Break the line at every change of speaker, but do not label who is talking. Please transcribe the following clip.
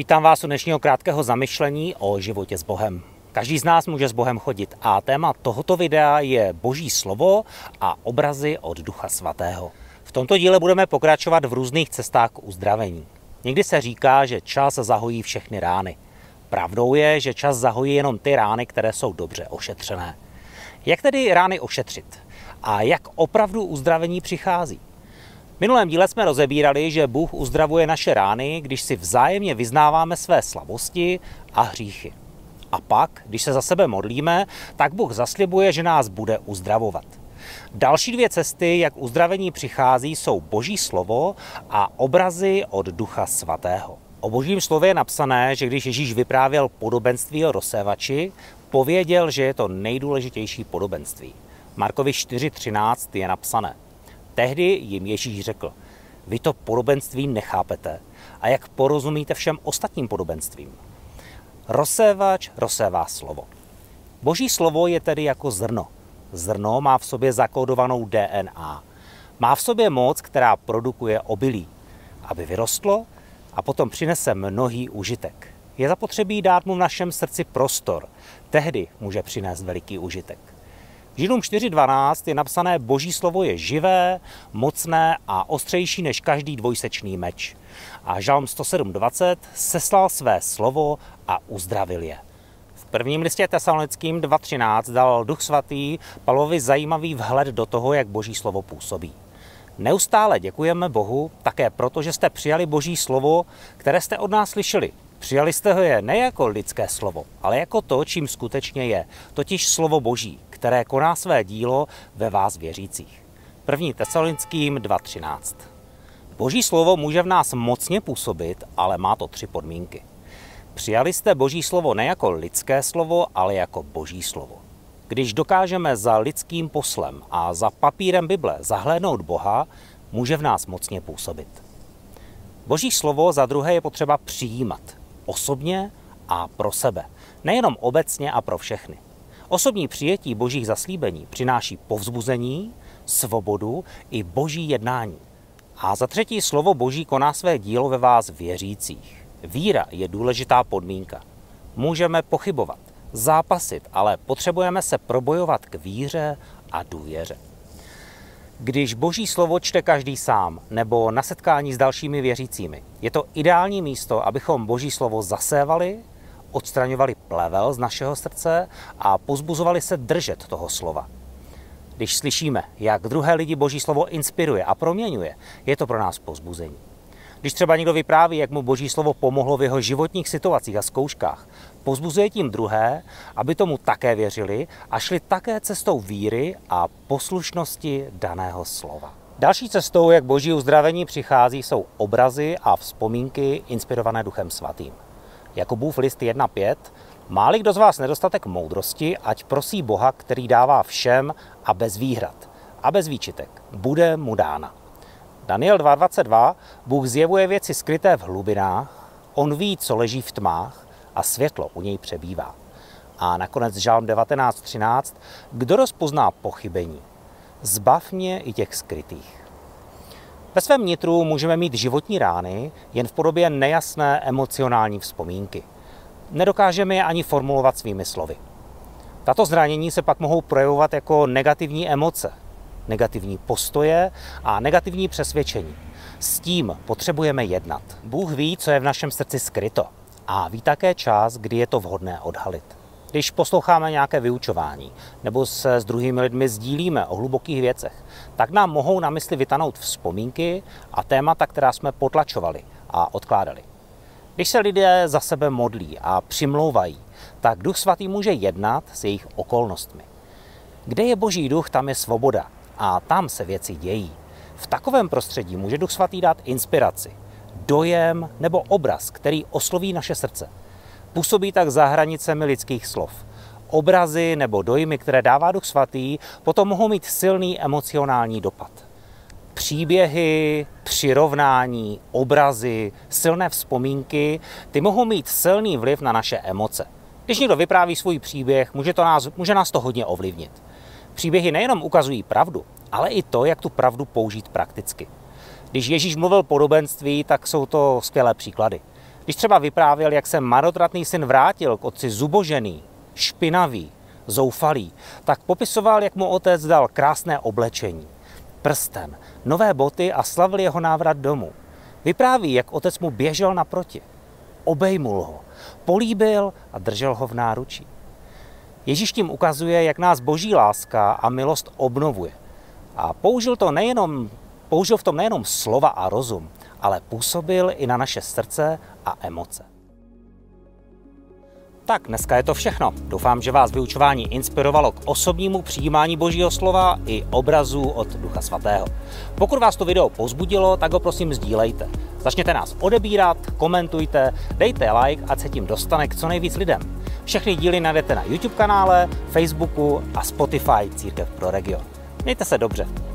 Vítám vás u dnešního krátkého zamyšlení o životě s Bohem. Každý z nás může s Bohem chodit a téma tohoto videa je Boží slovo a obrazy od Ducha Svatého. V tomto díle budeme pokračovat v různých cestách k uzdravení. Někdy se říká, že čas zahojí všechny rány. Pravdou je, že čas zahojí jenom ty rány, které jsou dobře ošetřené. Jak tedy rány ošetřit? A jak opravdu uzdravení přichází? Minulém díle jsme rozebírali, že Bůh uzdravuje naše rány, když si vzájemně vyznáváme své slabosti a hříchy. A pak, když se za sebe modlíme, tak Bůh zaslibuje, že nás bude uzdravovat. Další dvě cesty, jak uzdravení přichází, jsou Boží slovo a obrazy od Ducha Svatého. O Božím slově je napsané, že když Ježíš vyprávěl podobenství o rozsévači, pověděl, že je to nejdůležitější podobenství. Markovi 4.13 je napsané. Tehdy jim Ježíš řekl, vy to podobenství nechápete a jak porozumíte všem ostatním podobenstvím. Rozsévač rozsévá slovo. Boží slovo je tedy jako zrno. Zrno má v sobě zakódovanou DNA. Má v sobě moc, která produkuje obilí, aby vyrostlo a potom přinese mnohý užitek. Je zapotřebí dát mu v našem srdci prostor. Tehdy může přinést veliký užitek. Židům 4.12 je napsané Boží slovo je živé, mocné a ostřejší než každý dvojsečný meč. A Žalm 107.20 seslal své slovo a uzdravil je. V prvním listě tesalonickým 2.13 dal Duch Svatý Pavlovi zajímavý vhled do toho, jak Boží slovo působí. Neustále děkujeme Bohu také proto, že jste přijali Boží slovo, které jste od nás slyšeli. Přijali jste ho je ne jako lidské slovo, ale jako to, čím skutečně je, totiž slovo Boží, které koná své dílo ve vás věřících. První Tesalonickým 2.13. Boží slovo může v nás mocně působit, ale má to tři podmínky. Přijali jste Boží slovo ne jako lidské slovo, ale jako Boží slovo. Když dokážeme za lidským poslem a za papírem Bible zahlédnout Boha, může v nás mocně působit. Boží slovo za druhé je potřeba přijímat. Osobně a pro sebe. Nejenom obecně a pro všechny. Osobní přijetí božích zaslíbení přináší povzbuzení, svobodu i boží jednání. A za třetí slovo boží koná své dílo ve vás věřících. Víra je důležitá podmínka. Můžeme pochybovat, zápasit, ale potřebujeme se probojovat k víře a důvěře. Když boží slovo čte každý sám nebo na setkání s dalšími věřícími, je to ideální místo, abychom boží slovo zasévali odstraňovali plevel z našeho srdce a pozbuzovali se držet toho slova. Když slyšíme, jak druhé lidi Boží slovo inspiruje a proměňuje, je to pro nás pozbuzení. Když třeba někdo vypráví, jak mu Boží slovo pomohlo v jeho životních situacích a zkouškách, pozbuzuje tím druhé, aby tomu také věřili a šli také cestou víry a poslušnosti daného slova. Další cestou, jak boží uzdravení přichází, jsou obrazy a vzpomínky inspirované Duchem Svatým. Jakubův list 1.5. Máli kdo z vás nedostatek moudrosti, ať prosí Boha, který dává všem a bez výhrad a bez výčitek. Bude mu dána. Daniel 2.22. Bůh zjevuje věci skryté v hlubinách, on ví, co leží v tmách a světlo u něj přebývá. A nakonec Žálm 19.13. Kdo rozpozná pochybení? Zbav mě i těch skrytých. Ve svém nitru můžeme mít životní rány jen v podobě nejasné emocionální vzpomínky. Nedokážeme je ani formulovat svými slovy. Tato zranění se pak mohou projevovat jako negativní emoce, negativní postoje a negativní přesvědčení. S tím potřebujeme jednat. Bůh ví, co je v našem srdci skryto a ví také čas, kdy je to vhodné odhalit. Když posloucháme nějaké vyučování nebo se s druhými lidmi sdílíme o hlubokých věcech, tak nám mohou na mysli vytanout vzpomínky a témata, která jsme potlačovali a odkládali. Když se lidé za sebe modlí a přimlouvají, tak Duch Svatý může jednat s jejich okolnostmi. Kde je Boží duch, tam je svoboda a tam se věci dějí. V takovém prostředí může Duch Svatý dát inspiraci, dojem nebo obraz, který osloví naše srdce. Působí tak za hranicemi lidských slov. Obrazy nebo dojmy, které dává Duch Svatý, potom mohou mít silný emocionální dopad. Příběhy, přirovnání, obrazy, silné vzpomínky, ty mohou mít silný vliv na naše emoce. Když někdo vypráví svůj příběh, může, to nás, může nás to hodně ovlivnit. Příběhy nejenom ukazují pravdu, ale i to, jak tu pravdu použít prakticky. Když Ježíš mluvil podobenství, tak jsou to skvělé příklady. Když třeba vyprávěl, jak se marotratný syn vrátil k otci zubožený, špinavý, zoufalý, tak popisoval, jak mu otec dal krásné oblečení, prsten, nové boty a slavil jeho návrat domů. Vypráví, jak otec mu běžel naproti. Obejmul ho, políbil a držel ho v náručí. Ježíš tím ukazuje, jak nás boží láska a milost obnovuje. A použil, to nejenom, použil v tom nejenom slova a rozum, ale působil i na naše srdce a emoce. Tak, dneska je to všechno. Doufám, že vás vyučování inspirovalo k osobnímu přijímání Božího slova i obrazů od Ducha Svatého. Pokud vás to video pozbudilo, tak ho prosím sdílejte. Začněte nás odebírat, komentujte, dejte like, ať se tím dostane k co nejvíc lidem. Všechny díly najdete na YouTube kanále, Facebooku a Spotify Církev pro region. Mějte se dobře.